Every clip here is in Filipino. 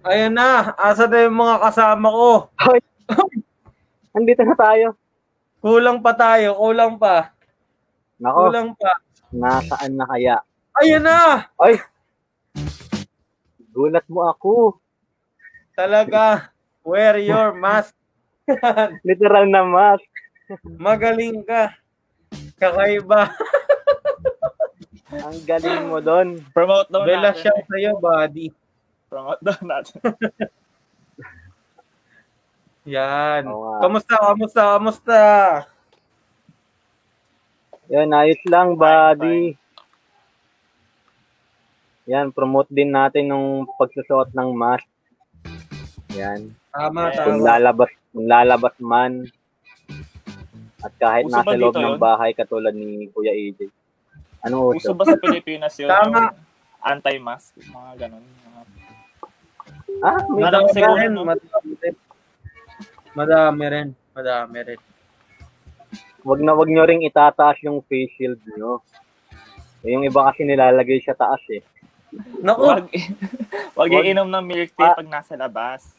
Ayan na, asa na yung mga kasama ko? Hoy. Andito na tayo. Kulang pa tayo, kulang pa. Nako, Kulang pa. nasaan na kaya? Ayan na! Ay! Gulat mo ako. Talaga, wear your mask. Literal na mask. Magaling ka. Kakaiba. Ang galing mo doon. Promote daw Bella natin. siya sa'yo, buddy. Promote daw natin. Yan. Oo nga. Kamusta, kamusta, kamusta? Yan, ayos lang, buddy. Yan, promote din natin nung pagsusuot ng mask. Yan. Tama, Yeah. Kung tama. lalabas, kung lalabas man. At kahit Uso nasa loob ng yun? bahay katulad ni Kuya AJ. Ano Uso uso? ba sa Pilipinas yun? Tama. Yung anti-mask? Mga ganun. Ah, may Madami siguro, rin, madami rin. Madami rin, madami rin. wag na wag nyo ring itataas yung face shield nyo. Eh, Yung iba kasi nilalagay sa taas eh. Naku, Wag, wag iinom ng milk tea Ah. pag nasa labas.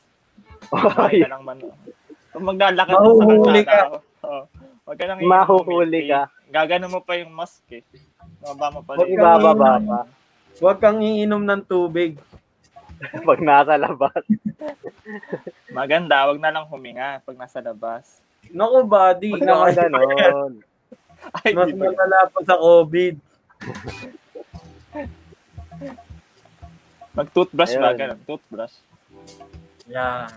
Ay, ka lang man. Kung maglalakad ka sa kalsada. oh, wag ka nang iinom ng Mahuhuli milk tea. ka. Gagano mo pa yung mask eh. Mababa mo pa Wag rin. ibababa pa. huwag kang iinom ng tubig. Pag nasa labas. Maganda, wag na lang huminga pag nasa labas. Naku, buddy. Huwag naman Nakakaya- ganon. Ay, Mas ba? malala pa sa COVID. Mag-toothbrush ba? Ayun. Ganun, toothbrush. Yan.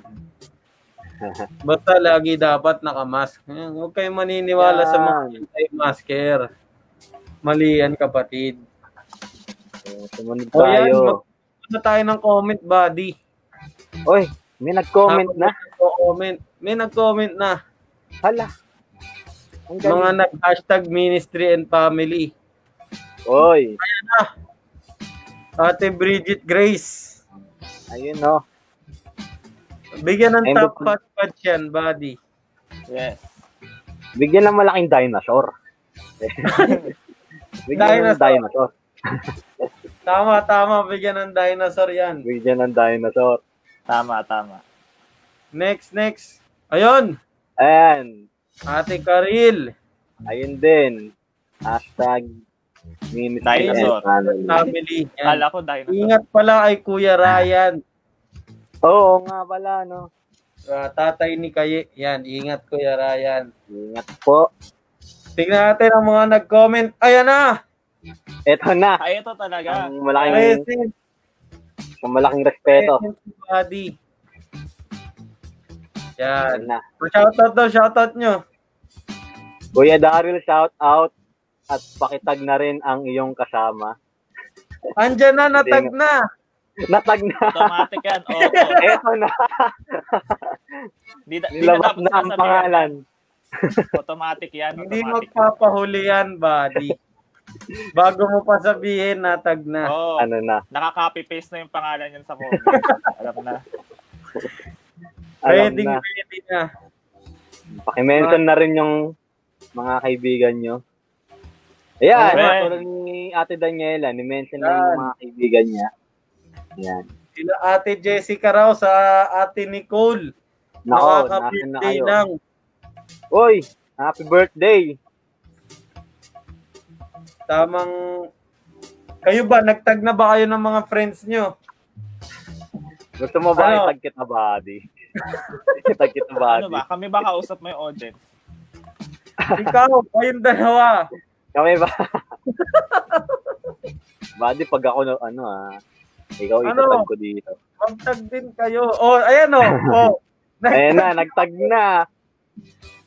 Basta lagi dapat nakamask. Huwag kayong maniniwala sa mga anti-masker. Mali yan, kapatid. So, Sumunod O yan, tayo. mag- na tayo ng comment, buddy. Oy, may nag-comment na. Comment. May nag-comment na. Hala. Ang Mga nag-hashtag ministry and family. Oy, Ate Bridget Grace. ayun no. Bigyan ng Ayun, top buk- hot patch yan, buddy. Yes. Bigyan ng malaking dinosaur. Bigyan ng Dinosaur. Tama, tama. Bigyan ng dinosaur yan. Bigyan ng dinosaur. Tama, tama. Next, next. Ayun. Ayan. Ate Karil. Ayun din. Hashtag ministry Dinosaur. family. Kala ko dinosaur. Ingat pala kay Kuya Ryan. Oo nga pala, no. Ah, tatay ni Kaye. Yan, ingat Kuya Ryan. Ingat po. Tingnan natin ang mga nag-comment. Ayan na! Eto na. Ay, ito talaga. Ang malaking, Present. ang malaking respeto. Present buddy. Yan. Ayan na. Shoutout daw, shoutout nyo. Kuya Daryl, shout out. At pakitag na rin ang iyong kasama. Andyan na, natag na. Natag na. Automatic yan. Oo. Eto na. Di, na Nilabas dapat na ang pangalan. Automatic yan. Hindi Automatic. magpapahuli yan, buddy. Bago mo pa sabihin, natag na. Oo. Ano na. Naka-copy-paste na yung pangalan yan sa comment. Alam na. Alam Ready, na. ready na. Pakimention na rin yung mga kaibigan nyo. Ayan, Okay. tulad ni Ate Daniela, ni-mention na yung mga kaibigan niya. Yan. Sila Ate Jessica raw sa Ate Nicole. Nako, na Nakaka-birthday kayo? lang. Uy, happy birthday! Tamang... Kayo ba, nagtag na ba kayo ng mga friends nyo? Gusto mo ba Ano? itag kita body? itag kita body. Ano ba? Kami ba kausap mo yung audience? Ikaw, kayong dalawa. Kami ba? body, pag ako, na- ano ah, ikaw Ano? itatag ko dito. Magtag din kayo. Oh, ayan o. Oh. Ayan na, nagtag na.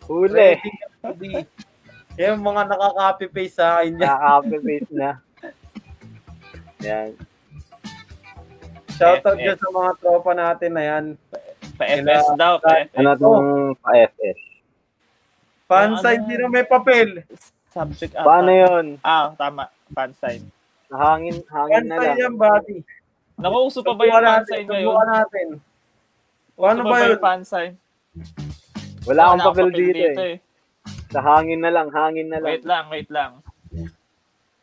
Huli. Yung mga nakaka-copy-paste sa akin yan. Nakaka-paste na. Yan. Shoutout dyan sa mga tropa natin na yan. Pa-FS daw. Pa-FS. Ano itong pa-FS? Fanside, Ano? sino may papel? Subject ata. Paano yun? Ah, tama. Fansign. Hangin, hangin na lang. yan, buddy. Nakauso pa ba yung fansign ngayon? subukan natin. Ano Uso ba yun? yung fansign? Wala akong papel dito eh. Sa hangin na lang, hangin na lang. Wait lang, wait lang.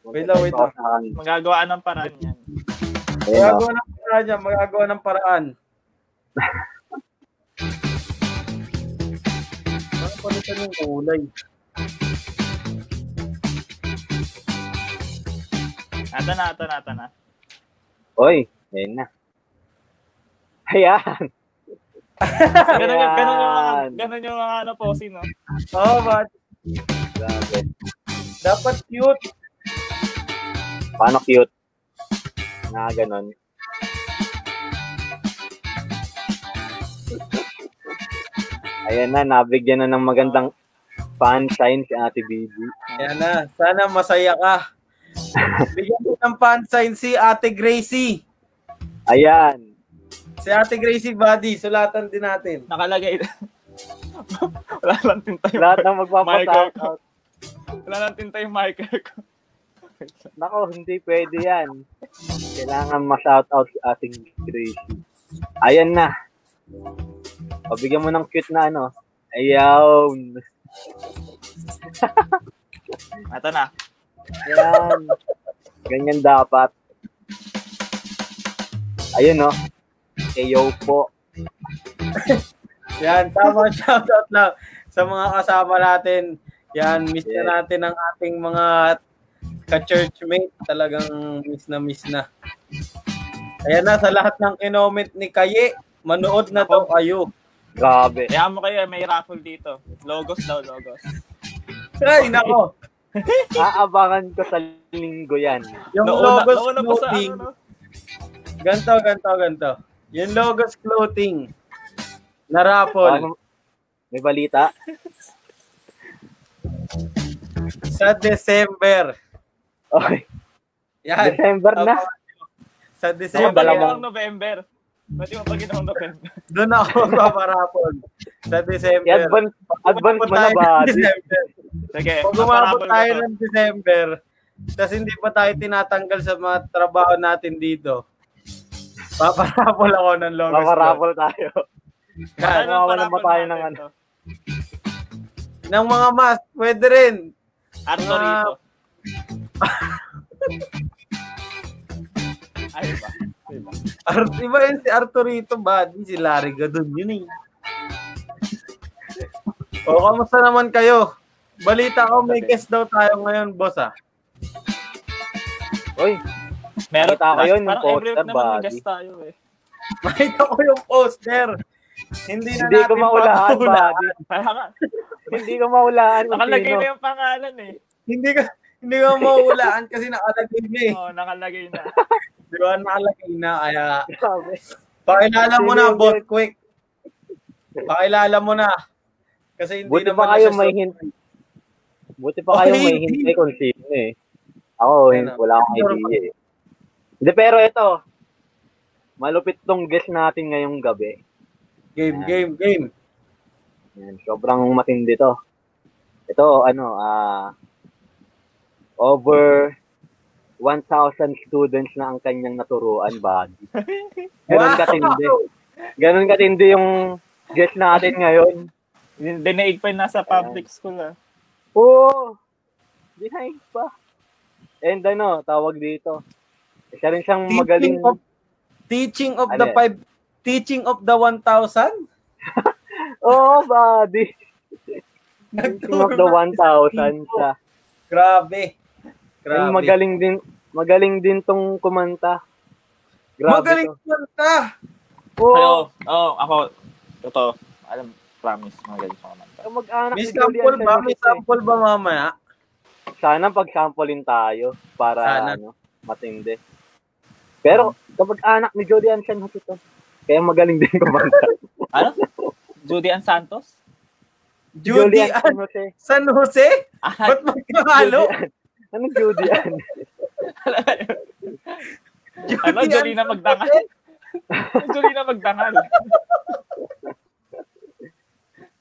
Wait lang, wait lang. Magagawa ng paraan yan. Oh. Magagawa ng paraan yan, magagawa ng paraan. Ano palitan yung kulay? Ata na, ata na, ata na. Oy, ayun na. Ayan. Ganun, yung, ganun yung mga, Ayan. ganun yung mga ano po, sino? Oo, but Grabe. dapat cute. Paano cute? Na ganon. Ayan na, nabigyan na ng magandang fan sign si Ate Bibi. Yan na. Sana masaya ka. Bigyan mo ng fan sign si Ate Gracie. Ayan. Si Ate Gracie Buddy, sulatan din natin. Nakalagay. Wala lang tinta yung, Lahat ng Michael. magpapashout out. wala lang tinta yung marker ko. Nako, hindi pwede yan. Kailangan ma-shout out si Ate Gracie. Ayan na. O, bigyan mo ng cute na ano. Ayaw. Ata na. Yan. Ganyan dapat. Ayun, no? Ayo po. Yan, tama shoutout lang sa mga kasama natin. Yan, miss Yeah. na natin ang ating mga ka-churchmate. Talagang miss na miss na. Ayan na, sa lahat ng kinoment ni Kaye, manood na to kayo. Grabe. Kaya mo kayo, may raffle dito. Logos daw, logos. Ay, nako. Aabangan ko sa linggo yan. Yung Nauna, logos nauna pa sa ano, no? Ganto, ganto, ganto. Yung logos clothing na raffle May balita? sa December. Okay. Yan. December na. Sa Ako, December. Malamang. ginawang November. Pwede mo pag ginawang November. Doon ako magpaparapol. Sa December. I-advance, advance mo na ba? December. Sige, Pag umabot tayo ng December, tapos hindi pa tayo tinatanggal sa mga trabaho natin dito, paparapol ako ng logos. Mamarapol tayo. Yan. Ano ang Mawawalan ba parapol tayo natin ng ano? Ng mga mask, pwede rin. Artorito. Ay ba? Ay ba? Ar- iba yun si Arturito Buddy, si Larry Gadon, yun eh. O, kamusta naman kayo? Balita ko, may guest daw tayo ngayon, boss ah. Uy, Meron Nakita ko yun, yung parang every week poster, naman may buddy. guest tayo eh. Makita ko yung poster. Hindi na hindi ko natin maulaan, papahulaan. buddy. Kaya nga, Hindi ko maulaan kung nakalagay sino. na yung pangalan eh. Hindi ka hindi ko maulaan kasi nakalagay na eh. Oo, nakalagay na. Di ba nakalagay na kaya Grabe. pakilala mo na guest? quick. Pakilala mo na. Kasi hindi Buti naman pa na kayo may hint. Buti pa Oh, kayo may hindi. hint kung sino eh. Ako, Ano? wala akong idea eh. Hindi, pero ito, malupit tong guest natin ngayong gabi. Game, game, game. Yan, sobrang matindi to. Ito, ano, ah, over 1,000 students na ang kanyang naturuan, buddy. Ganon Wow! katindi. Ganon katindi yung guest natin ngayon. Dinaig pa yung nasa public school ah. Oo! Dinaig pa. And ano, tawag dito. Isa rin siyang Teaching magaling. of, teaching of Ano the yan? five, teaching of the 1,000? Oo, buddy. Teaching of the 1,000 siya. Grabe. Grabe. magaling din, magaling din tong kumanta. Grabe Magaling to. kanta. Oo. Pero, oh, ako, totoo. Alam, promise, magaling sa kumanta. Mag-anak May sample ba? May sample ba mamaya? Sana pag-samplein tayo para Sana. ano, matindi. Pero kapag anak ni Julian San Jose to, kaya magaling din kumanta. Ano? Judy Ann Santos? Judy Julian Ann San Jose. San Jose? Ah, Ba't magkahalo? Julian. Anong Julian? ano, Julie na magdangal? Julie na magdangal.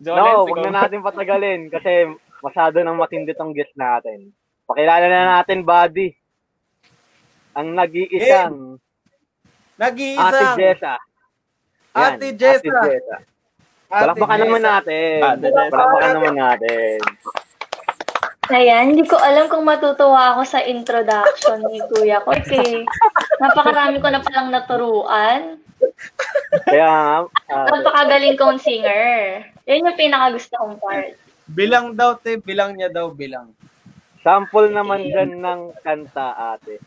Jolens, no, huwag na natin patagalin kasi masyado nang matindi tong guest natin. Pakilala na natin, buddy. Ang nag-iisang Ate Nag-iisang. Jessa. Yan, Ate Jessa. Ate Jessa. Ate Palakpakan Jessa. naman natin. Ate Jessa. Palakpakan naman natin. Ayan, hindi ko alam kung matutuwa ako sa introduction ni Kuya ko. Okay. Napakarami ko na palang naturuan. Kaya nga, ah, Napakagaling kong singer. Yun yung pinakagusto kong part. Bilang daw, te. Bilang niya daw, bilang. Sample naman dyan ng kanta, ate.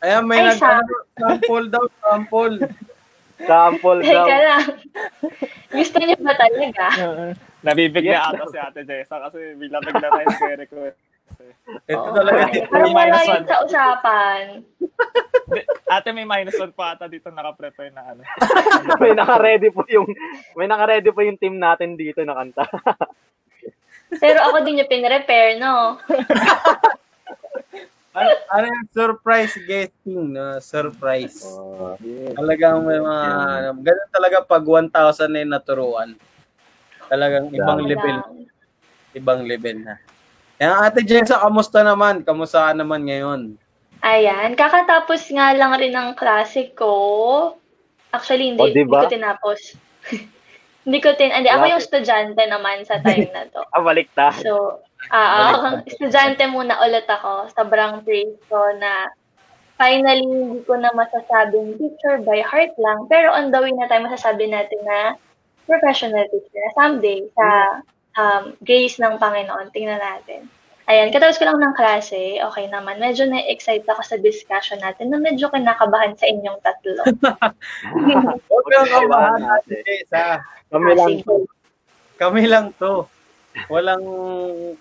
Ayan, may Ay, nag sa- ano, sample daw, sample. Sample daw. Teka lang. Gusto niyo ba talaga? Nabibigla Yes. ata si Ate Jessa kasi bigla bigla tayo si request. Ito Oo. talaga. Ay, Parang wala minus yun one. sa usapan. Ate may minus one pa ata dito naka-prepare na ano. may naka-ready po yung may naka-ready po yung team natin dito na kanta. Pero ako din yung pinrepair, no? Ano, ano yung surprise guesting, no? Surprise. Oh, Talagang may mga, ano, ganun talaga pag 1,000 na yung naturuan. Talagang ibang level. Ibang level na. Yan, Ate Jessa, kamusta naman? Kamusta ka naman ngayon? Ayan, kakatapos nga lang rin ng klase ko. Actually, hindi, O, diba? hindi ko tinapos. hindi ko tin... Hindi, ako yung estudyante naman sa time na to. ah, balikta. So, ah, ako, estudyante muna ulit ako. Sobrang praise ko na finally, hindi ko na masasabing teacher by heart lang. Pero on the way na tayo masasabi natin na professional teacher na someday sa um, grace ng Panginoon. Tingnan natin. Ayan, katapos ko lang ng klase, okay naman. Medyo na-excite ako sa discussion natin na medyo kinakabahan sa inyong tatlo. Huwag kang kabahan. Ate Jessa. Kami lang to. Kami lang to. Walang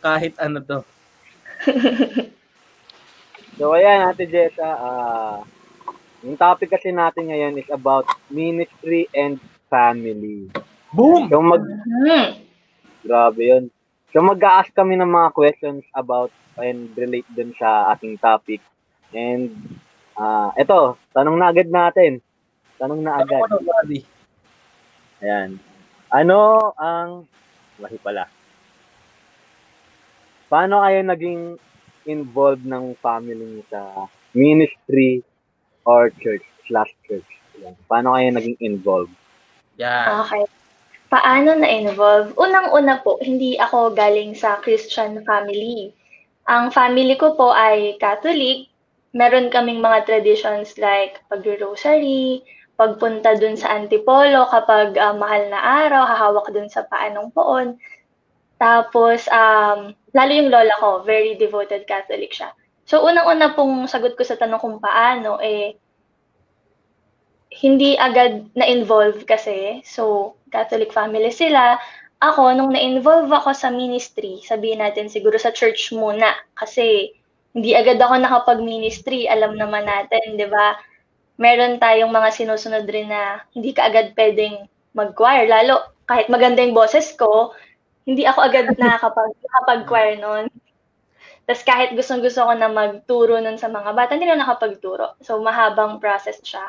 kahit ano to. So ayan, Ate Jessa, ah yung topic kasi natin ngayon is about ministry and family. Boom! So mag Hmm. grabe 'yun. So mag-a-ask kami ng mga questions about and relate dun sa ating topic. And ah eto, tanong na agad natin. Tanong na agad. Ano? Ayan. Ano ang wahi pala? Paano kayo naging involved ng family niyo sa ministry or church slash church? Ayan. Paano kayo naging involved? Yan. Okay. Paano na-involve? Unang-una po, hindi ako galing sa Christian family. Ang family ko po ay Catholic. Meron kaming mga traditions like pag-rosary, pagpunta dun sa antipolo kapag ah, mahal na araw, hahawak dun sa paanong poon. Tapos, um, lalo yung lola ko, very devoted Catholic siya. So, unang-una pong sagot ko sa tanong kung paano, eh, hindi agad na-involve kasi. So, Catholic family sila. Ako, nung na-involve ako sa ministry, sabihin natin siguro sa church muna. Kasi, hindi agad ako nakapag-ministry. Alam naman natin, di ba? Meron tayong mga sinusunod rin na hindi ka agad pwedeng mag-choir. Lalo, kahit maganda yung boses ko, hindi ako agad nakakapag, nakapag-choir noon. Tapos kahit gustong-gusto ko na magturo nun sa mga bata, hindi na nakapagturo. So, mahabang process siya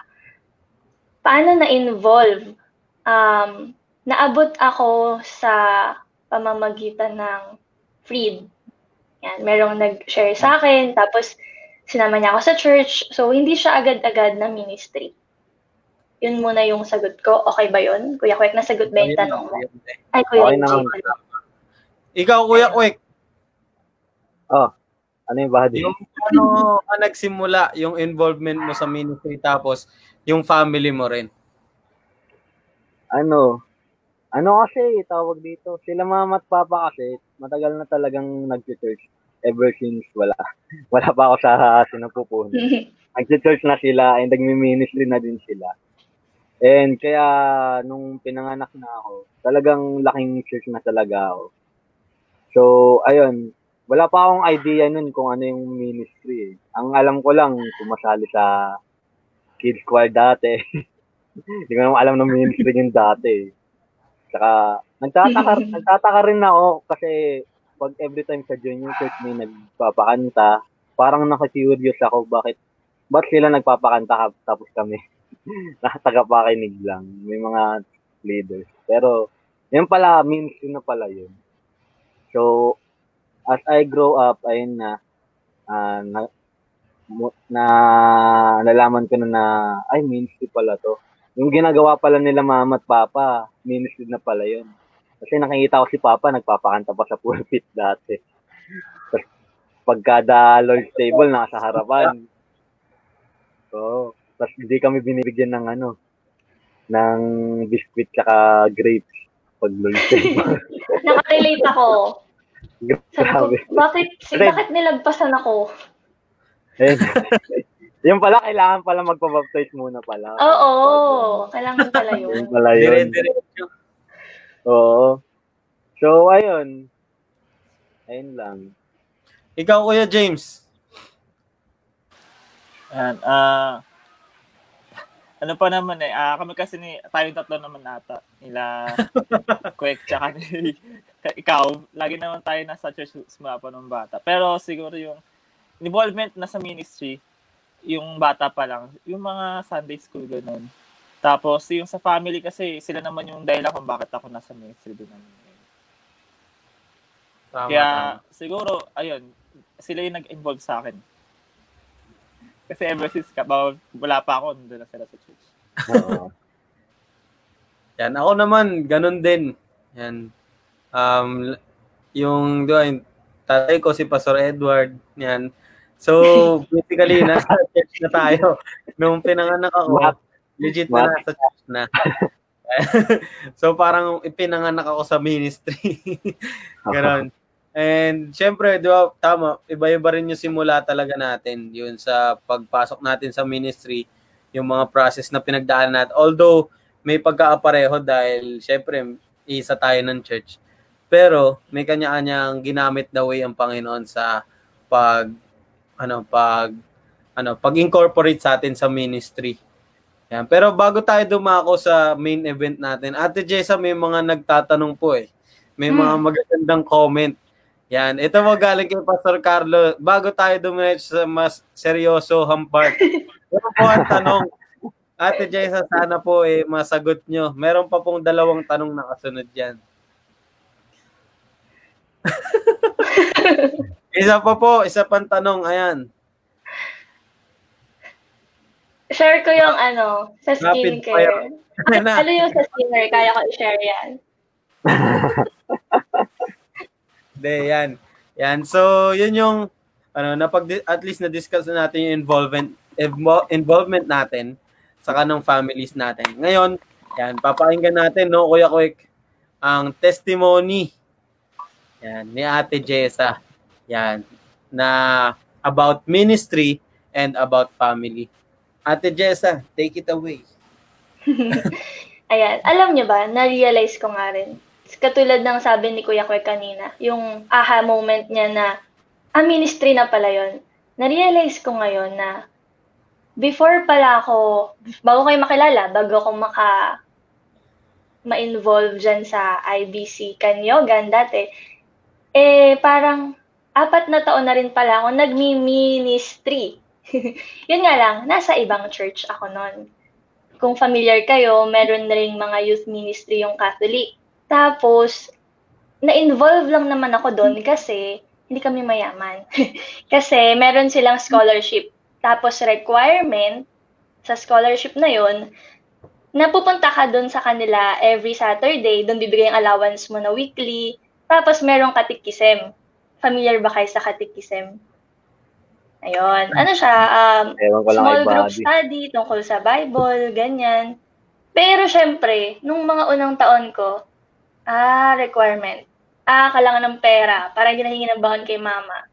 paano na-involve? Um, naabot ako sa pamamagitan ng Freed. Yan, merong nag-share sa akin, tapos sinama niya ako sa church. So, hindi siya agad-agad na ministry. Yun muna yung sagot ko. Okay ba yun? Kuya Kwek, nasagot ba yung tanong mo? Ay, Okay Kuya naman. Jay. Ikaw, Kuya Kwek, Ano yung body? yung ano ka nagsimula yung involvement mo sa ministry tapos yung family mo rin. Ano? Ano kasi, tawag dito. Sila mama at papa kasi, matagal na talagang nag-church ever since wala. Wala pa ako sa sinupupunan. nag-church na sila and nagmi-ministry na din sila. And kaya nung pinanganak na ako, talagang laking church na talaga ako. So, ayun, wala pa akong idea nun kung ano yung ministry. Eh. Ang alam ko lang, sumasali sa kids choir dati. Hindi ko naman alam ng ministry yung dati. Saka, nagtataka, nagtataka rin ako kasi pag every time sa junior church may nagpapakanta, parang nakakurious ako bakit ba't sila nagpapakanta ka- tapos kami nakatagapakinig lang. May mga leaders. Pero, yun pala, ministry na pala yun. So, as I grow up, ayun na, ah, na, na nalaman ko na na, ay, ministry pala to. Yung ginagawa pala nila mama at papa, ministry na pala yun. Kasi nakikita ko si papa, nagpapakanta pa sa pulpit dati. Pagkada Lord's table, nasa harapan. So, tapos hindi kami binibigyan ng ano, ng biscuit tsaka grapes pag Lord's table. Nakarelate ako. Grabe. bakit, bakit nilagpasan ako? Ayun. Yung pala, kailangan pala magpa-baptize muna pala. Oo, kailangan pala Yun yun. pala yun. Dire-diretso. Oo. So, ayun. Ayun lang. Ikaw, Kuya James. Yan, ah, ano pa naman eh, ah, kami kasi ni, tayong tatlo naman ata, nila, Kwek, tsaka ni, ikaw, lagi naman tayo nasa church simula pa ng bata. Pero siguro yung involvement na sa ministry, yung bata pa lang, yung mga Sunday school ganun. Tapos yung sa family kasi, sila naman yung dahilan kung bakit ako nasa ministry doon namin. Tama, Kaya tama. siguro, ayun, sila yung nag-involve sa akin. Kasi ever since ka, wala pa ako, nandun na sila sa church. Oo. Yan, ako naman, ganun din. Yan. Um, yung, yung tatay ko si Pastor Edward, yan. So, basically, nasa church na tayo. Nung pinanganak ako, What? legit na What? nasa church na. so, parang ipinanganak ako sa ministry. Ganon. And syempre, di ba, tama, iba-iba rin yung simula talaga natin, yun sa pagpasok natin sa ministry, yung mga process na pinagdaan natin. Although, may pagkaapareho dahil syempre, isa tayo ng church. Pero, may kanya-kanyang ginamit na way ang Panginoon sa pag, ano, pag, ano, pag-incorporate sa atin sa ministry. Yan. Pero bago tayo dumako sa main event natin, Ate Jessa, may mga nagtatanong po eh. May mga Hmm. magagandang comment. Yan. Ito mo galing kay Pastor Carlo. Bago tayo dumiretso sa mas seryoso part. Meron po ang tanong. Ate Jessa, sana po eh masagot nyo. Meron pa pong dalawang tanong na kasunod yan. isa pa po, isa pang tanong. Ayan. Share ko yung ano, sa skincare. na. Ano yung sa skincare? Kaya ko i-share yan. Hindi, yan. Yan. So, yun yung, ano, napag, at least na-discuss na natin yung involvement, invo- involvement natin sa kanong families natin. Ngayon, yan, papakinggan natin, no, Kuya Quick, ang testimony yan, ni Ate Jessa. Yan, na about ministry and about family. Ate Jessa, take it away. Ayan. Alam nyo ba, na-realize ko nga rin. Katulad ng sabi ni Kuya Kwe kanina, yung aha moment niya na, ah, ministry na pala yon. Na-realize ko ngayon na before pala ako, bago kayo makilala, bago ako maka ma-involve dyan sa IBC Kanyogan dati, eh parang apat na taon na rin pala ako nagmi-ministry. Yun nga lang, nasa ibang church ako noon kung familiar kayo, meron na rin mga youth ministry yung Catholic. Tapos, na-involve lang naman ako doon kasi hindi kami mayaman. kasi meron silang scholarship. Tapos requirement sa scholarship na yon napupunta ka doon sa kanila every Saturday, doon bibigay ang allowance mo na weekly. Tapos merong katikisem. Familiar ba kayo sa katikisem? Ayun. Ano siya? Um, small group Buddy. study tungkol sa Bible, ganyan. Pero syempre, nung mga unang taon ko, ah, requirement. Ah, kailangan ng pera para hindi nahingi ng baon kay mama.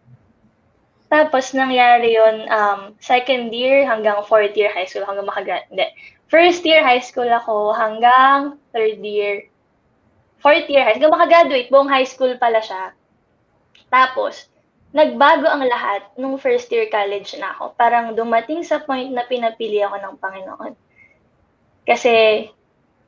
Tapos nangyari yon um, second year hanggang fourth year high school hanggang makagrad. Hindi. First year high school ako hanggang third year. Fourth year high school. Hanggang makagraduate, buong high school pala siya. Tapos, nagbago ang lahat nung first year college na ako. Parang dumating sa point na pinapili ako ng Panginoon. Kasi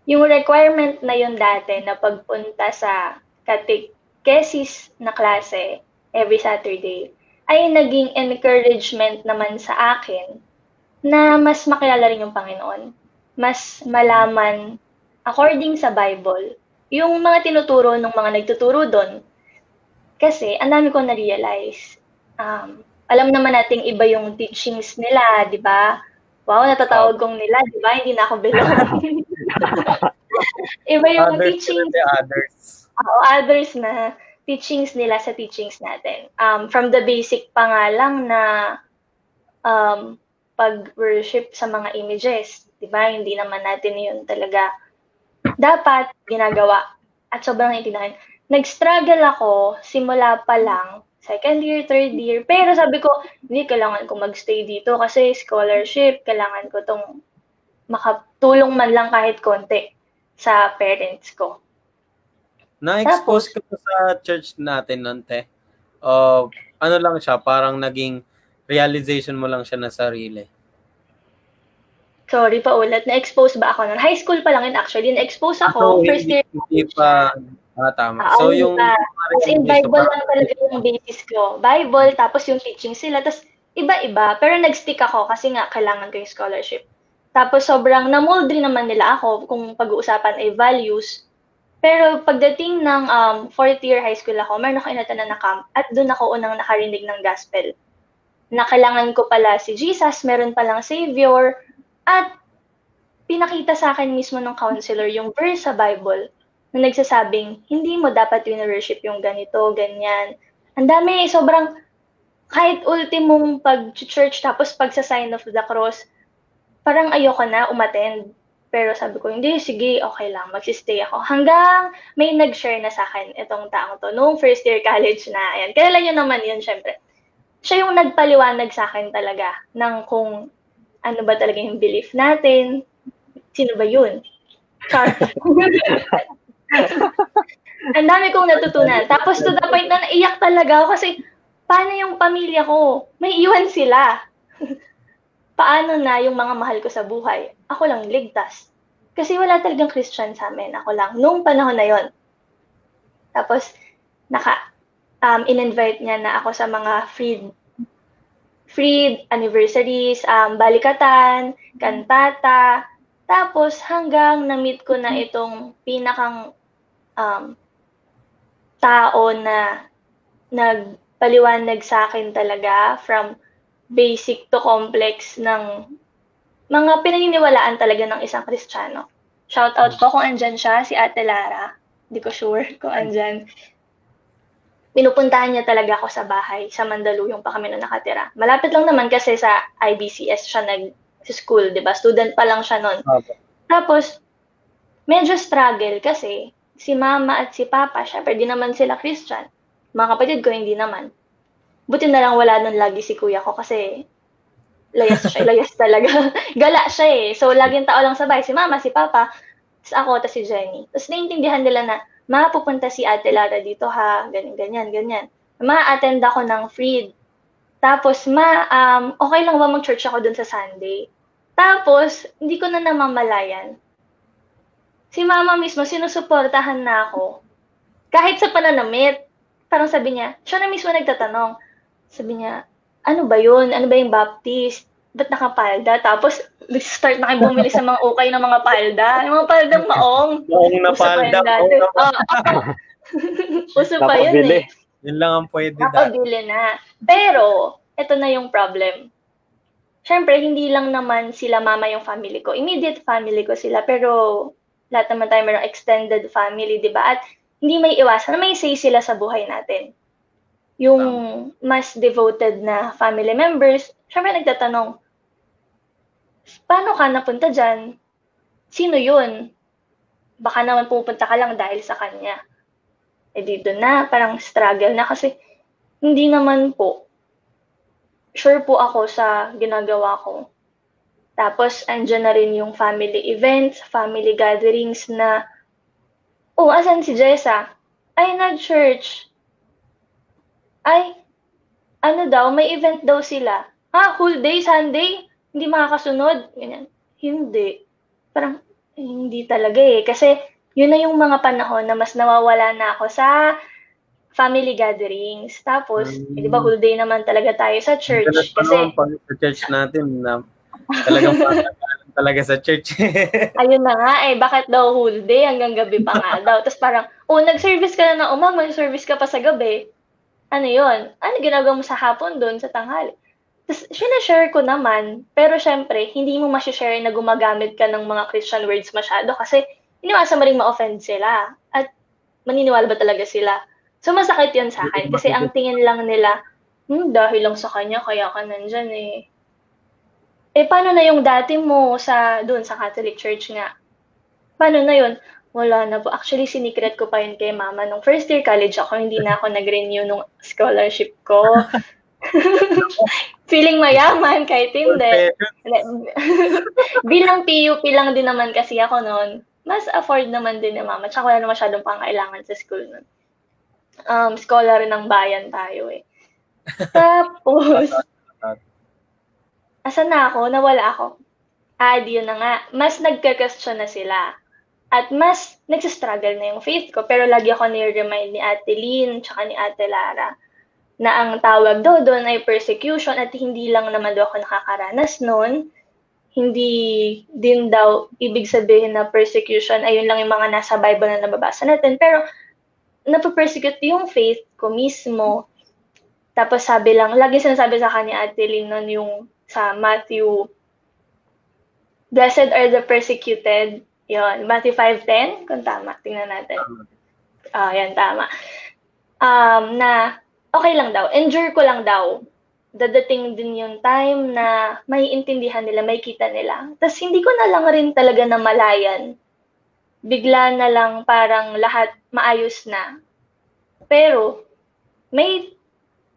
yung requirement na yun dati na pagpunta sa catechesis na klase every Saturday ay naging encouragement naman sa akin na mas makilala rin yung Panginoon. Mas malaman according sa Bible yung mga tinuturo ng mga nagtuturo doon kasi, ang dami ko na-realize. Um, alam naman nating iba yung teachings nila, di ba? Wow, natatawag kong nila, di ba? Hindi na ako belong. iba yung Others, teachings, the others. o others na teachings nila sa teachings natin. Um, from the basic pa nga lang na um, pag-worship sa mga images, di ba? Hindi naman natin yun talaga dapat ginagawa at sobrang naiintindihan. Nag-struggle ako simula pa lang, second year, third year. Pero sabi ko, hindi, kailangan ko magstay dito kasi scholarship, kailangan ko tong makatulong man lang kahit konti sa parents ko. Na-expose ka sa church natin nun, te? Uh, ano lang siya, parang naging realization mo lang siya na sarili. Sorry pa ulit, na-expose ba ako nun? High school pa lang yun actually, na-expose ako, So, first hindi, year. hindi pa, ah, tama. Ah, so, yung. As in, Bible lang talaga yung basis ko. Bible, tapos yung teaching sila. Tapos, iba-iba. Pero nag-stick ako kasi nga, kailangan ko yung scholarship. Tapos, sobrang namold rin naman nila ako kung pag-uusapan ay values. Pero, pagdating ng um, fourth year high school ako, meron ako inatanan na camp at doon ako unang nakarinig ng gospel. Na kailangan ko pala si Jesus, meron palang Savior, at pinakita sa akin mismo ng counselor yung verse sa Bible na nagsasabing, hindi mo dapat win-worship yung ganito, ganyan. Ang dami, sobrang, kahit ultimong pag-church tapos pag sa sign of the cross, parang ayoko na umattend. Pero sabi ko, hindi, sige, okay lang, magsistay ako. Hanggang may nag-share na sa akin itong taong to. Noong first year college na, ayan. Kilala nyo naman yun, syempre. Siya yung nagpaliwanag sa akin talaga ng kung ano ba talaga yung belief natin. Sino ba yun? Char. Ang dami kong natutunan. Tapos to the point na naiyak talaga ako kasi paano yung pamilya ko? May iwan sila. paano na yung mga mahal ko sa buhay? Ako lang ligtas. Kasi wala talagang Christian sa amin. Ako lang. Noong panahon na yon. Tapos, naka, um, in-invite niya na ako sa mga free free anniversaries, um, balikatan, kantata, tapos hanggang na-meet ko na itong pinakang um, tao na nagpaliwanag sa akin talaga from basic to complex ng mga pinaniniwalaan talaga ng isang Kristiyano. Shout out po kung andyan siya, si Ate Lara. Hindi ko sure kung andyan. Pinupuntahan niya talaga ako sa bahay. Sa Mandaluyong pa kami na nakatira. Malapit lang naman kasi sa IBCS siya nag school, 'di ba? Student pa lang siya noon. Okay. Tapos medyo struggle kasi si mama at si papa, syempre di naman sila Christian. Mga kapatid ko hindi naman. Buti na lang wala nun lagi si kuya ko kasi layas siya, layas talaga. Gala siya eh. So laging tao lang sa bahay, si mama, si papa, tapos ako, tapos si Jenny. Tapos naiintindihan nila na, ma, pupunta si Ate Lara dito ha, ganyan, ganyan, ganyan. Ma-attend ako ng free. Tapos, ma, um, okay lang ba mag-church ako dun sa Sunday? Tapos, hindi ko na namamalayan. Si mama mismo, sinusuportahan na ako. Kahit sa pananamit, parang sabi niya, siya na mismo nagtatanong. Sabi niya, ano ba yun? Ano ba yung baptist? Ba't nakapalda? Tapos, start na kayo bumili sa mga okay ng mga palda. Yung mga paldang maong. Noong Uso pa napalda, yun dati. noong nap- Oo, oo. Uso pa yun eh. yun lang ang pwede. Napabili na. Pero, ito na yung problem. Siyempre, hindi lang naman sila mama yung family ko. Immediate family ko sila. Pero, lahat naman tayo mayroong extended family, di ba? At hindi may iwasan na may say sila sa buhay natin. Yung mas devoted na family members, syempre nagtatanong, paano ka napunta dyan? Sino yun? Baka naman pupunta ka lang dahil sa kanya. Eh dito na, parang struggle na kasi hindi naman po. Sure po ako sa ginagawa ko. Tapos, andyan na rin yung family events, family gatherings na, oh, asan si Jessa? Ay, nag-church. Ay, ano daw, may event daw sila. Ha, whole day, Sunday? Hindi makakasunod? Ganyan. Hindi. Parang, eh, hindi talaga eh. Kasi, yun na yung mga panahon na mas nawawala na ako sa family gatherings. Tapos, Mm. eh, di ba, whole day naman talaga tayo sa church. Kasi, sa church natin na talagang talaga sa church. ayun na nga eh, bakit daw whole day hanggang gabi pa nga daw. Tapos parang, oh, nag-service ka na na umang, mag-service ka pa sa gabi. Ano yon? Ano ginagawa mo sa hapon doon, sa tanghali? Tapos, sinashare ko naman, pero syempre, hindi mo masishare na gumagamit ka ng mga Christian words masyado kasi iniwasan mo rin ma-offend sila. At maniniwala ba talaga sila? So, masakit yun sa akin kasi ang tingin lang nila, hmm, dahil lang sa kanya, kaya ka nandyan eh. Eh, paano na yung dati mo sa, doon sa Catholic Church nga? Paano na yun? wala na po. Actually, sinikret ko pa yun kay mama. Nung first year college ako, hindi na ako nag-renew nung scholarship ko. Feeling mayaman kahit hindi. Bilang PUP lang din naman kasi ako noon. Mas afford naman din ni mama. Tsaka wala na masyadong pangailangan sa school noon. Um, scholar ng bayan tayo eh. Tapos, asan na ako? Nawala ako. Ah, di yun na nga. Mas nagka-question na sila at mas nagsistruggle na yung faith ko. Pero lagi ako ni-remind ni Ate Lynn tsaka ni Ate Lara na ang tawag daw doon ay persecution at hindi lang naman daw ako nakakaranas noon. Hindi din daw ibig sabihin na persecution ay yun lang yung mga nasa Bible na nababasa natin. Pero napapersecute yung faith ko mismo. Tapos sabi lang, lagi sinasabi sa kanya Ate Lynn noon yung sa Matthew, Blessed are the persecuted yun, Matthew 5.10, kung tama, tingnan natin. Ah, uh, yan, tama. Um, na, okay lang daw, endure ko lang daw. Dadating din yung time na may intindihan nila, may kita nila. Tapos hindi ko na lang rin talaga na malayan. Bigla na lang parang lahat maayos na. Pero, may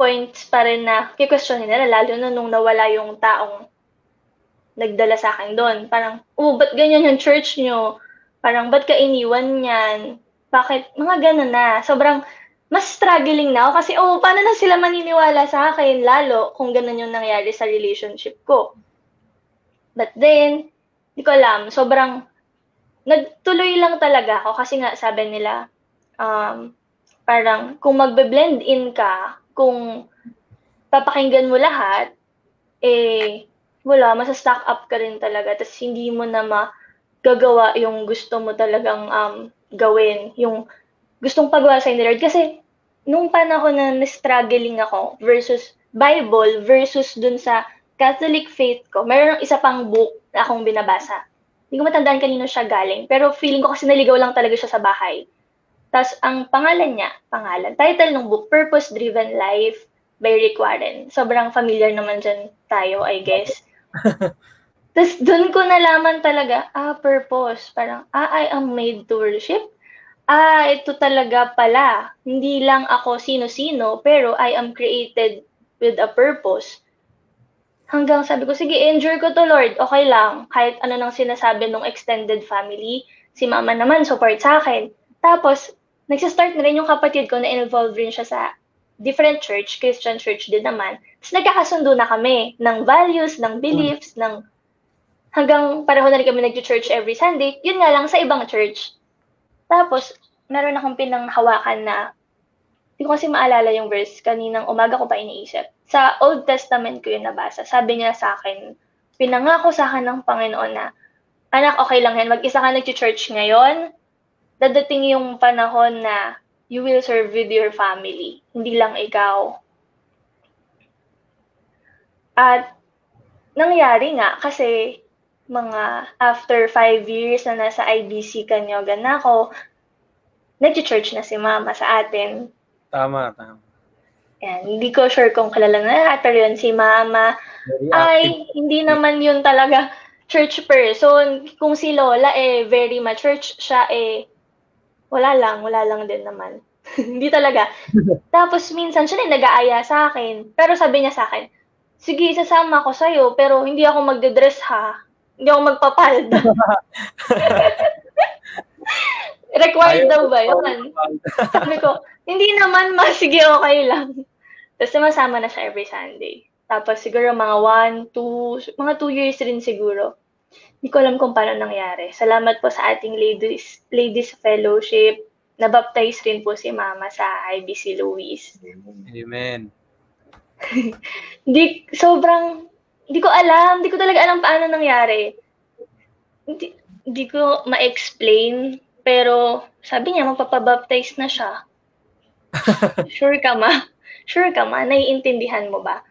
points pa rin na kikwestonin nila, lalo na nung nawala yung taong nagdala sa akin doon. Parang, oh, ba't ganyan yung church nyo? Parang, ba't ka iniwan niyan? Bakit? Mga ganun na. Sobrang, mas struggling na ako kasi, oh, paano na sila maniniwala sa akin, lalo kung ganun yung nangyari sa relationship ko. But then, di ko alam, sobrang, nagtuloy lang talaga ako kasi nga sabi nila, um, parang, kung magbe-blend in ka, kung papakinggan mo lahat, eh, wala, masa-stack up ka rin talaga. Tapos hindi mo na magagawa yung gusto mo talagang um, gawin. Yung gustong pagawa sa ni. Kasi nung panahon na na-struggling ako versus Bible versus dun sa Catholic faith ko, mayroon isa pang book na akong binabasa. Hindi ko matandaan kanino siya galing. Pero feeling ko kasi naligaw lang talaga siya sa bahay. Tapos ang pangalan niya, pangalan, title ng book, Purpose Driven Life by Rick Warren. Sobrang familiar naman dyan tayo, I guess. Tapos doon ko nalaman talaga, ah, purpose. Parang, ah, I am made to worship. Ah, ito talaga pala. Hindi lang ako sino-sino, pero I am created with a purpose. Hanggang sabi ko, sige, enjoy ko to, Lord. Okay lang. Kahit ano nang sinasabi ng extended family. Si mama naman, support sa akin. Tapos, nagsistart na rin yung kapatid ko na involved rin siya sa different church, Christian church din naman. Tapos nagkakasundo na kami ng values, ng beliefs, ng hanggang pareho na rin kami nag-church every Sunday. Yun nga lang sa ibang church. Tapos, meron akong pinanghawakan na hindi ko kasi maalala yung verse. Kaninang umaga ko pa iniisip. Sa Old Testament ko yun nabasa. Sabi niya sa akin, pinangako sa akin ng Panginoon na, anak, okay lang yan. Mag-isa ka nag-church ngayon. Dadating yung panahon na you will serve with your family. Hindi lang ikaw. At nangyari nga kasi mga after five years na nasa IBC Kanyogan na ako, nag-church na si mama sa atin. Tama, tama. Yan, hindi ko sure kung kilala na lahat, pero yun si mama ay hindi naman yun talaga church person. Kung si Lola eh very much church siya eh wala lang, wala lang din naman. hindi talaga. Tapos minsan siya na nag-aaya sa akin. Pero sabi niya sa akin, sige, sasama ko sa'yo, pero hindi ako magde-dress ha. Hindi ako magpapalda. Required daw ba yun? Sabi ko, hindi naman ma, sige, okay lang. Tapos sumasama na siya every Sunday. Tapos siguro mga one, two, mga two years rin siguro. Hindi ko alam kung paano nangyari. Salamat po sa ating ladies, ladies fellowship. Nabaptize rin po si mama sa IBC Louis. Amen. Di, sobrang, di ko alam, di ko talaga alam paano nangyari. Di, di ko ma-explain, pero sabi niya, magpapabaptize na siya. sure ka ma? Sure ka ma? Naiintindihan mo ba?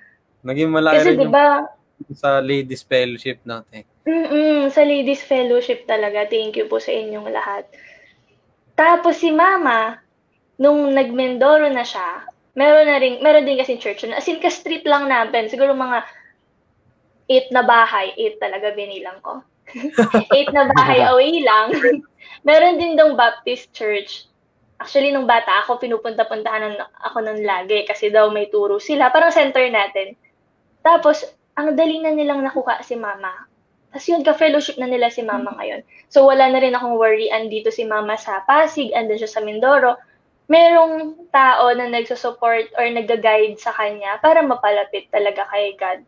Naging malaki Kasi rin diba, yung sa ladies fellowship natin. Mm-mm, sa ladies fellowship talaga. Thank you po sa inyong lahat. Tapos si mama, nung nagmendoro na siya, meron na rin, meron din kasi church as in, ka-street lang namin, siguro mga eight na bahay, eight talaga binilang ko. Eight na bahay away lang. Meron din dong Baptist Church. Actually, nung bata ako, pinupunta-puntahan ako nun lagi kasi daw may turo sila. Parang center natin. Tapos, ang dali na nilang nakuha si mama. Tapos yun, ka-fellowship na nila si mama ngayon. So, wala na rin akong worry. Andito si mama sa Pasig, andun siya sa Mindoro. Merong tao na nagsusupport or nag-guide sa kanya para mapalapit talaga kay God.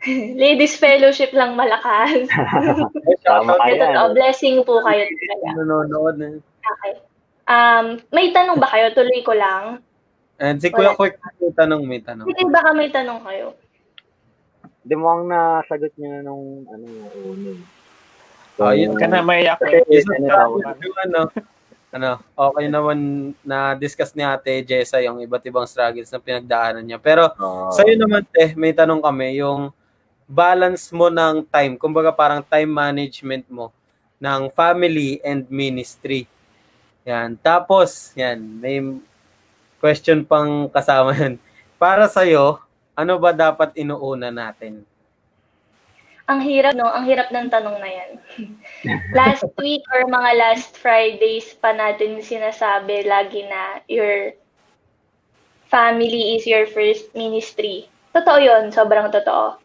Ladies Fellowship lang malakas. Tama yan. Totoo, blessing po kayo talaga. Nanonood na. Okay. Um, may tanong ba kayo? Tuloy ko lang. And si Kuya Quick, may tanong, may tanong. Sige, baka may tanong kayo. Di mo ang nasagot niya nung ano yung una. Oh, yun Ka na. Kasi, Isa ano, sa ano, ano, okay naman na discuss ni Ate Jessa yung iba't ibang struggles na pinagdaanan niya. Pero Oo. sa'yo naman, te, may tanong kami, yung balance mo ng time, kumbaga parang time management mo ng family and ministry. Yan. Tapos, yan, may question pang kasama yan. Para sa'yo, ano ba dapat inuuna natin? Ang hirap, no? Ang hirap ng tanong na yan. last week or mga last Fridays pa natin sinasabi lagi na your family is your first ministry. Totoo yun. Sobrang totoo.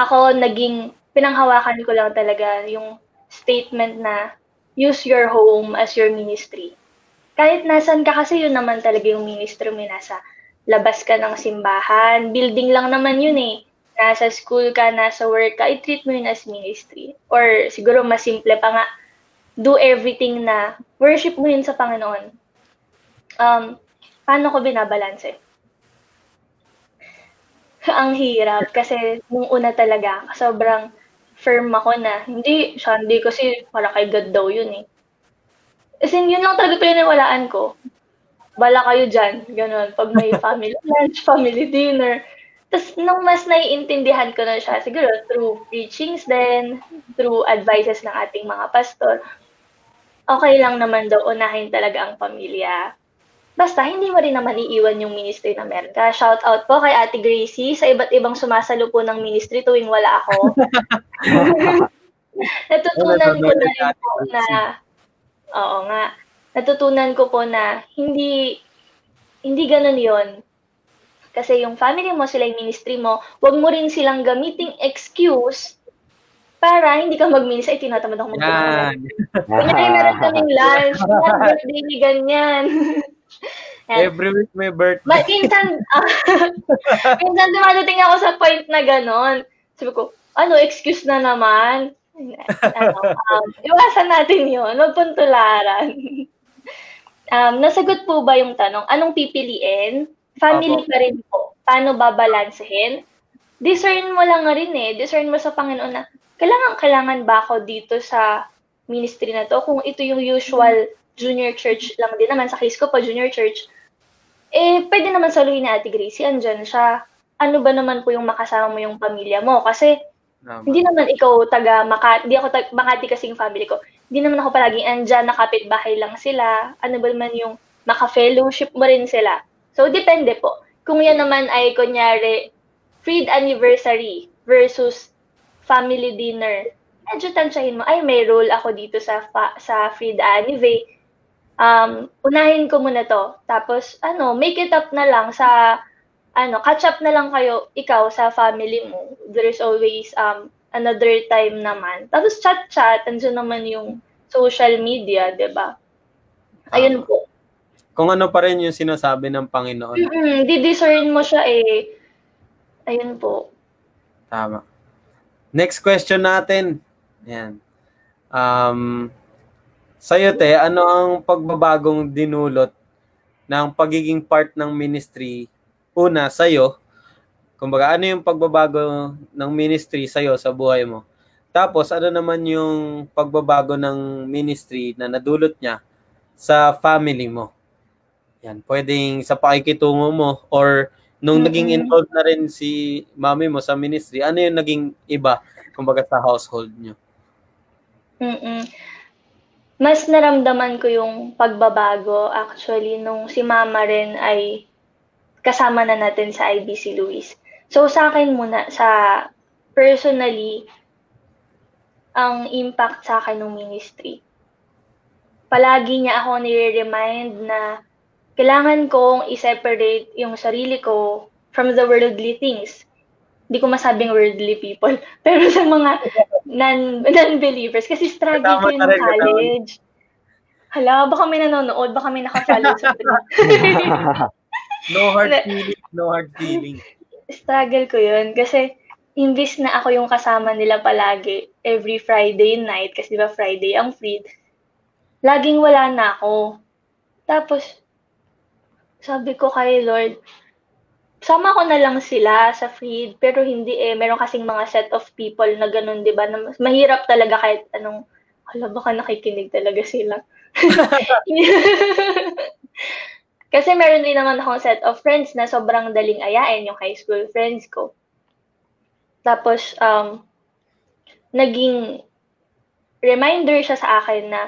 Ako, naging, pinanghawakan ko lang talaga yung statement na use your home as your ministry. Kahit nasan ka kasi yun naman talaga yung ministry mo. Nasa labas ka ng simbahan. Building lang naman yun eh nasa school ka, nasa work ka, i-treat mo yun as ministry. Or siguro mas simple pa nga, do everything na worship mo yun sa Panginoon. Um, paano ko binabalanse? Ang hirap kasi nung una talaga, sobrang firm ako na, hindi, Sunday kasi para kay God daw yun eh. As yun lang talaga pinaniwalaan ko. Bala kayo dyan, ganun. Pag may family lunch, family dinner, tapos, nung mas naiintindihan ko na siya, siguro through preachings din, through advices ng ating mga pastor, okay lang naman daw unahin talaga ang pamilya. Basta, hindi mo rin naman iiwan yung ministry na meron ka. Shout out po kay Ate Gracie sa iba't ibang sumasalo po ng ministry tuwing wala ako. Natutunan ko na rin po na, oo nga, natutunan ko po na hindi, hindi ganun yon kasi yung family mo, sila yung ministry mo, wag mo rin silang gamiting excuse para hindi ka mag-ministry. Ay, tinatamad ako mag Yan. Kunyari, meron kaming lunch. Yan, birthday ni ganyan. Yan. Every week may birthday. Ma- minsan, ah, minsan dumadating ako sa point na ganon. Sabi ko, ano, excuse na naman. ano, um, iwasan natin yun. Huwag pong tularan. Um, nasagot po ba yung tanong? Anong pipiliin? Family Apo. pa rin po. Paano babalansehin? Discern mo lang nga rin eh. Discern mo sa Panginoon na, kailangan, kailangan ba ako dito sa ministry na to? Kung ito yung usual junior church lang din naman, sa case ko pa junior church, eh, pwede naman saluhin ni Ate Gracie, andyan siya. Ano ba naman po yung makasama mo yung pamilya mo? Kasi, Tama. hindi naman ikaw taga Makati, hindi ako taga Makati kasing family ko. Hindi naman ako palaging andyan, nakapit bahay lang sila. Ano ba naman yung maka-fellowship mo rin sila? So, depende po. Kung yan naman ay, kunyari, Freed anniversary versus family dinner, medyo tansyahin mo, ay, may role ako dito sa fa- sa Freed Annive. Um, unahin ko muna to. Tapos, ano, make it up na lang sa, ano, catch up na lang kayo, ikaw, sa family mo. There's always um, another time naman. Tapos, chat-chat, andyan naman yung social media, 'di ba? Ayun po. Kung ano pa rin yung sinasabi ng Panginoon. Mm-mm, di-discern mo siya eh. Ayun po. Tama. Next question natin. Yan. Um, sa'yo, te, ano ang pagbabagong dinulot ng pagiging part ng ministry? Una, sa'yo. Kumbaga, ano yung pagbabago ng ministry sa'yo sa buhay mo? Tapos, ano naman yung pagbabago ng ministry na nadulot niya sa family mo? Yan, pwedeng sa pakikitungo mo or nung Mm-mm. naging involved na rin si mami mo sa ministry, ano yung naging iba, kumbaga sa household nyo? Mm-mm. Mas naramdaman ko yung pagbabago actually nung si mama rin ay kasama na natin sa IBC Luis. So sa akin muna, sa personally, ang impact sa akin ng ministry. Palagi niya ako nire-remind na kailangan kong i-separate yung sarili ko from the worldly things. Hindi ko masabing worldly people, pero sa mga non, non-believers. Kasi struggle ko Kasama yun ka rin, ng college. Hala, baka may nanonood, baka may nakafollow sa No hard Hindi. feeling, no hard feeling. Struggle ko yun. Kasi, imbis na ako yung kasama nila palagi, every Friday night, kasi di ba Friday ang free, laging wala na ako. Tapos, sabi ko kay Lord, sama ko na lang sila sa feed, pero hindi eh, meron kasing mga set of people na ganun, di ba, na mahirap talaga kahit anong, hala, baka nakikinig talaga sila. Kasi meron din naman akong set of friends na sobrang daling ayain, yung high school friends ko. Tapos, um, naging reminder siya sa akin na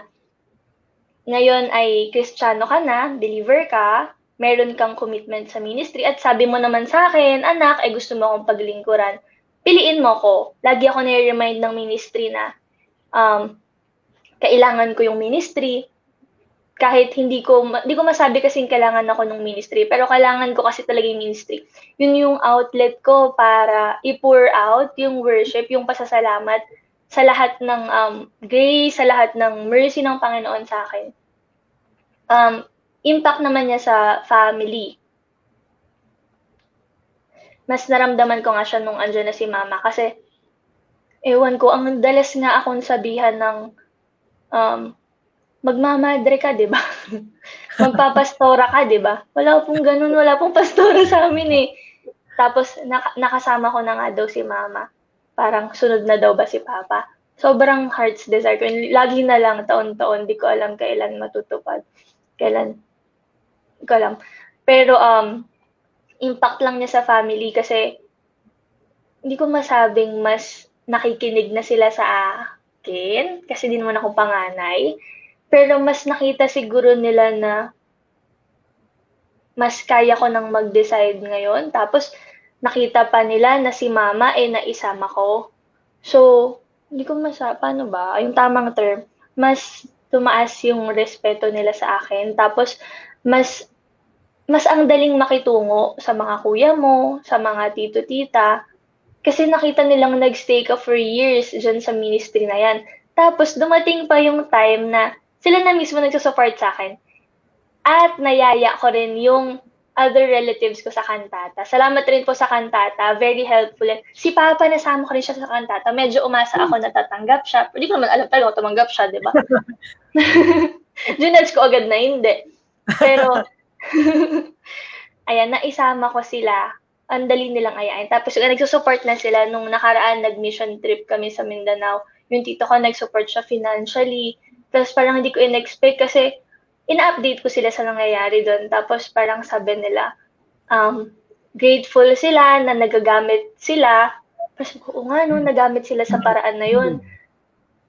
ngayon ay Kristiyano ka na, believer ka, meron kang commitment sa ministry, at sabi mo naman sa akin, anak, ay gusto mo akong paglingkuran, piliin mo ko. Lagi ako nire-remind ng ministry na um, kailangan ko yung ministry, kahit hindi ko hindi ko masabi kasing kailangan ako ng ministry pero kailangan ko kasi talaga yung ministry. Yun yung outlet ko para i-pour out yung worship yung pasasalamat sa lahat ng um, grace sa lahat ng mercy ng Panginoon sa akin. Um, impact naman niya sa family. Mas naramdaman ko nga siya nung andyan na si mama kasi ewan ko ang dalas nga akong sabihan ng um, magmamadre ka, di ba? Magpapastora ka, di ba? Wala pong ganun, wala pong pastora sa amin eh. Tapos, naka- nakasama ko na nga daw si mama. Parang sunod na daw ba si papa? Sobrang heart's desire ko. Lagi na lang, taon-taon, di ko alam kailan matutupad. Kailan, di ko alam. Pero, um, impact lang niya sa family kasi hindi ko masabing mas nakikinig na sila sa akin kasi di naman ako panganay. Pero mas nakita siguro nila na mas kaya ko nang mag-decide ngayon. Tapos, nakita pa nila na si mama eh naisama ko. So, hindi ko masa, paano ba? Yung tamang term, mas tumaas yung respeto nila sa akin. Tapos, mas mas ang daling makitungo sa mga kuya mo, sa mga tito-tita, kasi nakita nilang nagstay ka for years dyan sa ministry na yan. Tapos, dumating pa yung time na sila na mismo nagsusupport sa akin. At nayaya ko rin yung other relatives ko sa kantata. Salamat rin po sa kantata. Very helpful. Si Papa, nasama ko rin siya sa kantata. Medyo umasa ako na tatanggap siya. Hindi ko naman alam talaga kung tumanggap siya, di ba? Junage ko agad na hindi. Pero, ayan, naisama ko sila. Ang dali nilang ayain. Tapos, nagsusupport na sila nung nakaraan, nag-mission trip kami sa Mindanao. Yung tito ko, nag-support siya financially. Tapos, parang hindi ko in-expect kasi ina-update ko sila sa nangyayari doon. Tapos, parang sabi nila, um, grateful sila na nagagamit sila. Tapos, oo nga, no, nagamit sila sa paraan na yun.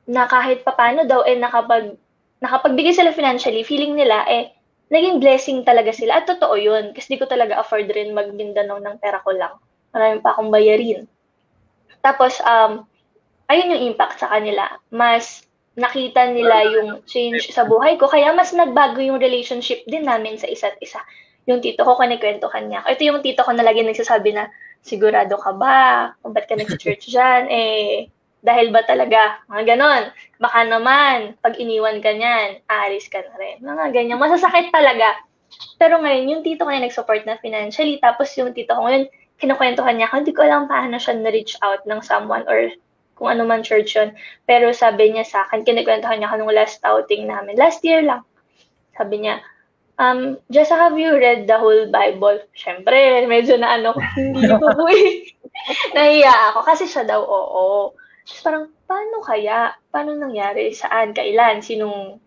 Na kahit papano daw, eh, nakapag, nakapagbigay sila financially, feeling nila, eh, naging blessing talaga sila. At totoo yun. Kasi di ko talaga afford rin mag-Mindanao ng pera ko lang. Marami pa akong bayarin. Tapos, um, ayun yung impact sa kanila. Mas nakita nila yung change sa buhay ko. Kaya mas nagbago yung relationship din namin sa isa't isa. Yung tito ko, kanikwento niya. Ito yung tito ko na lagi nagsasabi na, sigurado ka ba? Kung ba't ka nag-church dyan? Eh, dahil ba talaga? Mga ganon. Baka naman, pag iniwan ka niyan, aalis ka na rin. Mga ganyan. Masasakit talaga. Pero ngayon, yung tito ko na nag-support na financially, tapos yung tito ko ngayon, kinukwentuhan niya ako, hindi ko alam paano siya na-reach out ng someone or kung ano man church yun. Pero sabi niya sa akin, kinikwentuhan niya ako nung last outing namin. Last year lang. Sabi niya, um, just have you read the whole Bible? Siyempre, medyo na ano, hindi ko po eh. Nahiya ako kasi siya daw, oo. Tapos parang, paano kaya? Paano nangyari? Saan? Kailan? Sinong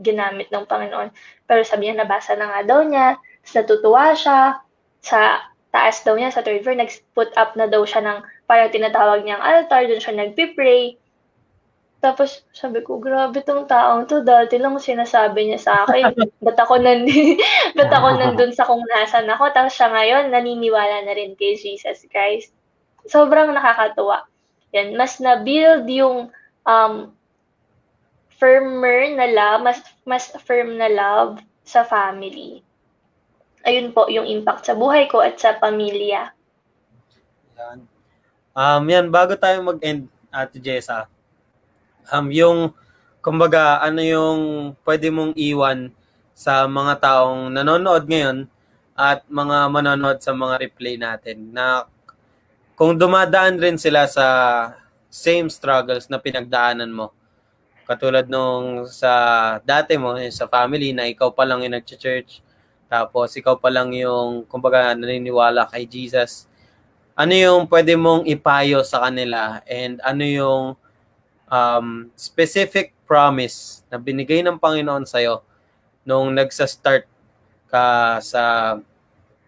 ginamit ng Panginoon? Pero sabi niya, nabasa na nga daw niya. Tapos natutuwa siya. Sa taas daw niya, sa third floor, nag-put up na daw siya ng parang tinatawag niyang altar. Doon siya nag-pray. Tapos sabi ko, grabe tong taong to. Dati lang sinasabi niya sa akin. ba't ako, nandi, ba't ako nandun sa kung nasan ako? Tapos siya ngayon, naniniwala na rin kay Jesus Christ. Sobrang nakakatuwa. Yan, mas na-build yung um, firmer na love, mas, mas firm na love sa family. Ayun po yung impact sa buhay ko at sa pamilya. Yan. Um, yan, bago tayo mag-end, Ate Jessa, um, yung, kumbaga, ano yung pwede mong iwan sa mga taong nanonood ngayon at mga manonood sa mga replay natin na kung dumadaan rin sila sa same struggles na pinagdaanan mo. Katulad nung sa dati mo, sa family, na ikaw pa lang yung nag-church, tapos ikaw pa lang yung, kumbaga, naniniwala kay Jesus. Ano yung pwede mong ipayo sa kanila and ano yung um, specific promise na binigay ng Panginoon sa'yo nung nagsa-start ka sa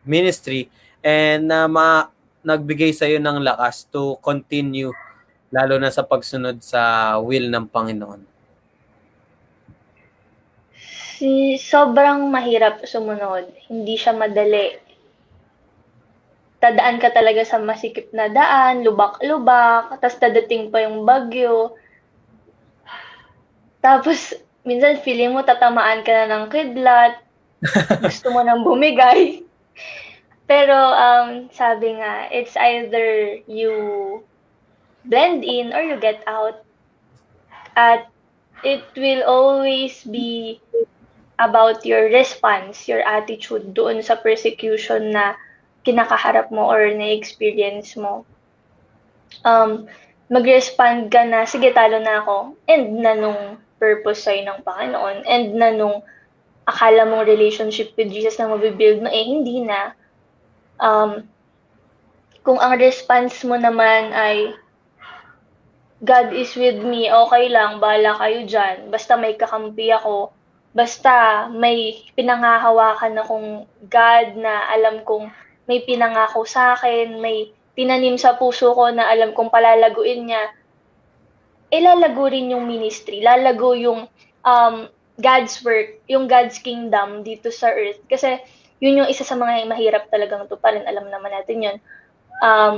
ministry and na ma nagbigay sa iyo ng lakas to continue lalo na sa pagsunod sa will ng Panginoon? Si sobrang mahirap sumunod. Hindi siya madali. Tadaan ka talaga sa masikip na daan, lubak-lubak, tapos dadating pa yung bagyo. Tapos, minsan feeling mo tatamaan ka na ng kidlat, gusto mo nang bumigay. Pero um, sabi nga, it's either you blend in or you get out. At it will always be about your response, your attitude doon sa persecution na kinakaharap mo or na-experience mo. Um, mag-respond ka na, sige, talo na ako. And na nung purpose sa'yo ng Panginoon. And na nung akala mong relationship with Jesus na mabibuild mo, eh, hindi na um, kung ang response mo naman ay God is with me, okay lang, bala kayo dyan. Basta may kakampi ako. Basta may pinangahawakan akong God na alam kong may pinangako sa akin, may tinanim sa puso ko na alam kong palalaguin niya. Ilalago rin yung ministry, lalago yung um, God's work, yung God's kingdom dito sa earth. Kasi yun yung isa sa mga mahirap talagang tuparin. Alam naman natin yun. Um,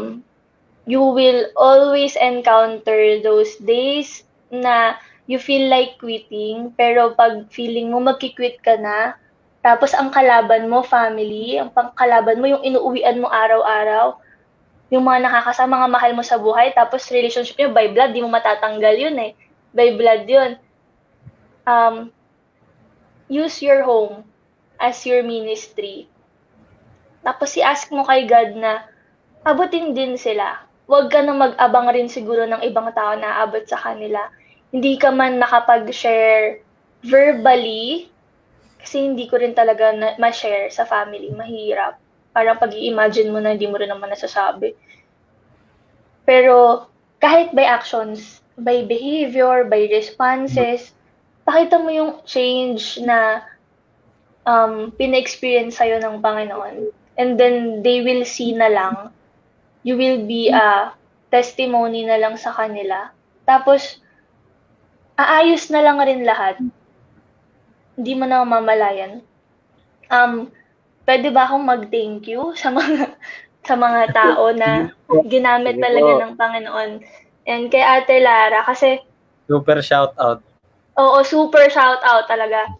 you will always encounter those days na you feel like quitting, pero pag feeling mo magki-quit ka na, tapos ang kalaban mo, family, ang pangkalaban mo, yung inuuwian mo araw-araw, yung mga nakakasama, mga mahal mo sa buhay, tapos relationship nyo by blood, di mo matatanggal yun eh. By blood yun. Um, use your home as your ministry. Tapos i-ask mo kay God na abutin din sila. Huwag ka na mag-abang rin siguro ng ibang tao na abot sa kanila. Hindi ka man nakapag-share verbally, kasi hindi ko rin talaga na- ma-share sa family. Mahirap. Parang pag imagine mo na hindi mo rin naman nasasabi. Pero kahit by actions, by behavior, by responses, pakita mo yung change na um, pina-experience sa'yo ng Panginoon. And then they will see na lang. You will be a testimony na lang sa kanila. Tapos, aayos na lang rin lahat. Hindi mo na mamalayan. Um, pwede ba akong mag-thank you sa mga sa mga tao na ginamit talaga ng Panginoon. And kay Ate Lara, kasi Super shout out. Oo, super shout out talaga.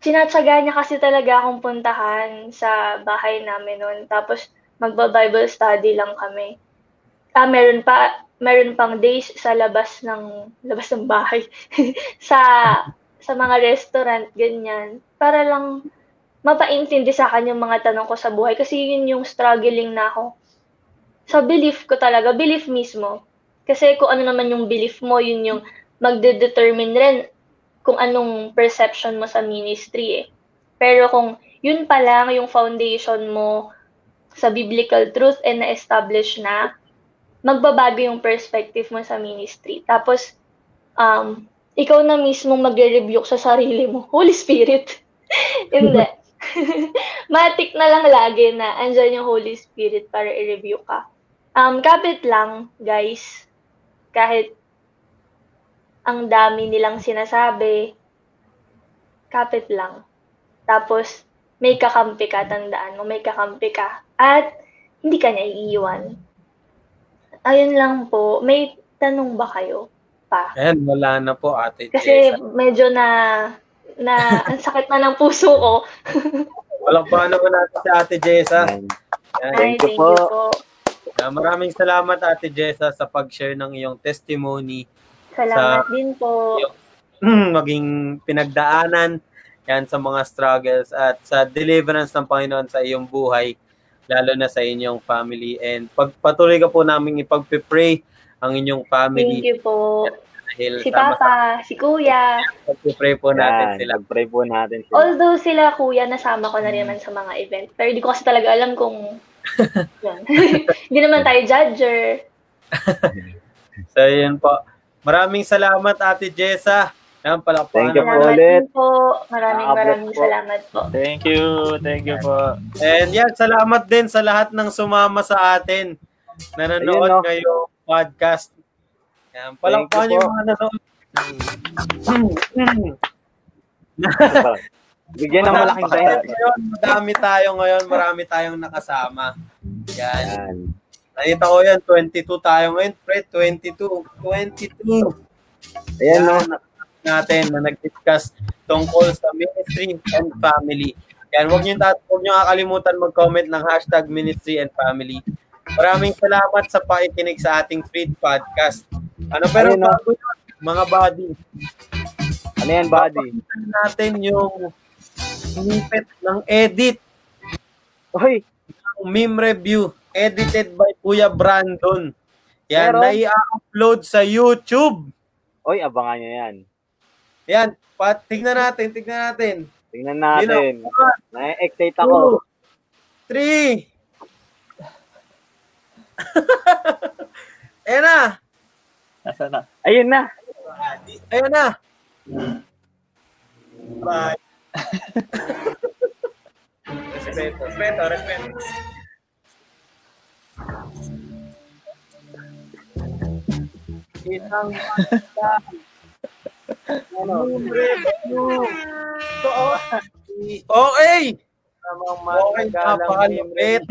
Sinatsaga niya kasi talaga akong puntahan sa bahay namin noon. Tapos magba-Bible study lang kami. Ah, meron pa meron pang days sa labas ng labas ng bahay. sa sa mga restaurant ganyan para lang mapaintindi sa akin yung mga tanong ko sa buhay kasi yun yung struggling na ako. Sa belief ko talaga, belief mismo. Kasi kung ano naman yung belief mo, yun yung magde-determine rin kung anong perception mo sa ministry eh. Pero kung yun pa lang yung foundation mo sa biblical truth and na-establish na, magbabago yung perspective mo sa ministry. Tapos, um, ikaw na mismo magre-rebuke sa sarili mo. Holy Spirit. Hindi. Matik na lang lagi na andyan yung Holy Spirit para i-review ka. Um, kapit lang, guys. Kahit ang dami nilang sinasabi, kapit lang. Tapos, may kakampi ka, tandaan mo, may kakampi ka. At, hindi ka niya iiwan. Ayun lang po. May tanong ba kayo? pa. Ayan, wala na po, Ate Kasi Jessa. medyo na na ang sakit na ng puso ko. Walang paano po natin si Ate Jessa. Yan. Ayan. Ay, Thank you thank po. you po. Maraming salamat, Ate Jessa, sa pag-share ng iyong testimony. Salamat din po. maging pinagdaanan yan sa mga struggles at sa deliverance ng Panginoon sa iyong buhay, lalo na sa inyong family. And pagpatuloy ka po namin ipagpipray ang inyong Thank family you po. dahil Si sama sa Papa, si Kuya. pagpipray po natin Yan, sila. Pag-pray po natin sila. Although sila Kuya, nasama ko na rin naman sa mga event. Pero di ko kasi talaga alam kung... Yan. Hindi naman tayo judger. So, yun po. Maraming salamat, Ate Jessa. Yan, palakpakan Thank you po ulit. po. Maraming maraming po. salamat po. Thank you. Thank you po. And yan, salamat din sa lahat ng sumama sa atin. Nanonood Ayun, no? ngayong podcast. Yan, palakpakan Thank you yung mga nanonood. Bigyan ng malaking ngayon, madami tayo ngayon, marami tayong nakasama. Yan. Yan. Nakita ko yan, 22 tayo ngayon, pre, 22. 22. Ayan, no? Natin na nag-discuss tungkol sa ministry and family. Yan, huwag niyo, huwag niyo kakalimutan mag-comment ng hashtag ministry and family. Maraming salamat sa pakikinig sa ating free podcast. Ano pero Ayun, bago yun, mga buddy, Ano yan, buddy? papakita natin yung snippet ng edit ng meme review edited by Kuya Brandon. Yan, Meron? na i-upload sa YouTube. uy, abangan nyo yan. Yan, pat, tignan natin, tignan natin. Tingnan natin. Na-excite two, ako. three. Ayan na. Nasaan na? Ayun na. Ayan na. Bye. respeto, respeto, respeto. Isang ano? Okay. Okay, napakalupit.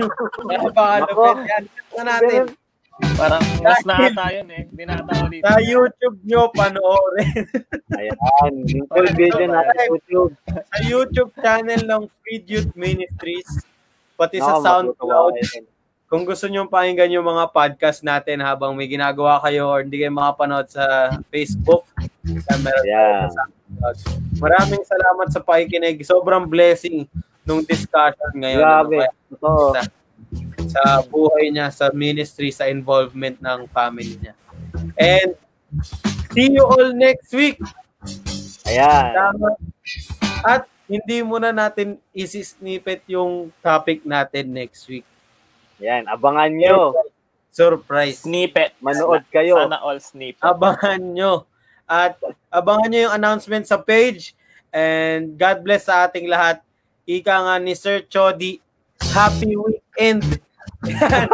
Napakalupit. Yan, tignan natin. Parang mas na tayo eh. Hindi na ata ulit. Sa YouTube nyo, panoorin. Ayan. Full video na sa YouTube. sa YouTube channel ng Free Youth Ministries, pati Nako, sa SoundCloud. Kung gusto nyo pakinggan yung mga podcast natin habang may ginagawa kayo or hindi kayo makapanood sa Facebook, sa meron Yeah. sa. Maraming salamat sa pakikinig. Sobrang blessing nung discussion ngayon. Grabe. Ano, Totoo. sa, sa buhay niya, sa ministry, sa involvement ng family niya. And see you all next week. Ayan. Tama. At hindi muna natin isi-snippet yung topic natin next week. Ayan. Abangan nyo. Surprise. Snippet. Manood kayo. Sana all snippet. Abangan nyo. At abangan nyo yung announcement sa page. And God bless sa ating lahat. Ika nga ni Sir Chody, happy weekend. Yan.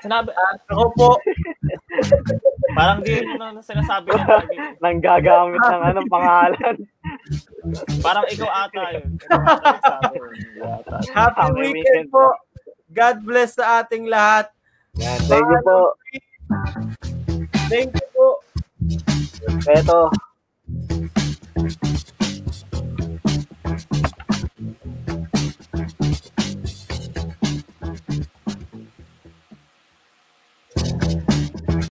Sinabi, At ako po, parang di yun ang sinasabi niya. lagi. Nang gagamit ng anong pangalan. Parang ikaw ata yun. Happy Happy weekend weekend po. God bless sa ating lahat. Ayan. Thank you po. Thank you po. Respeto.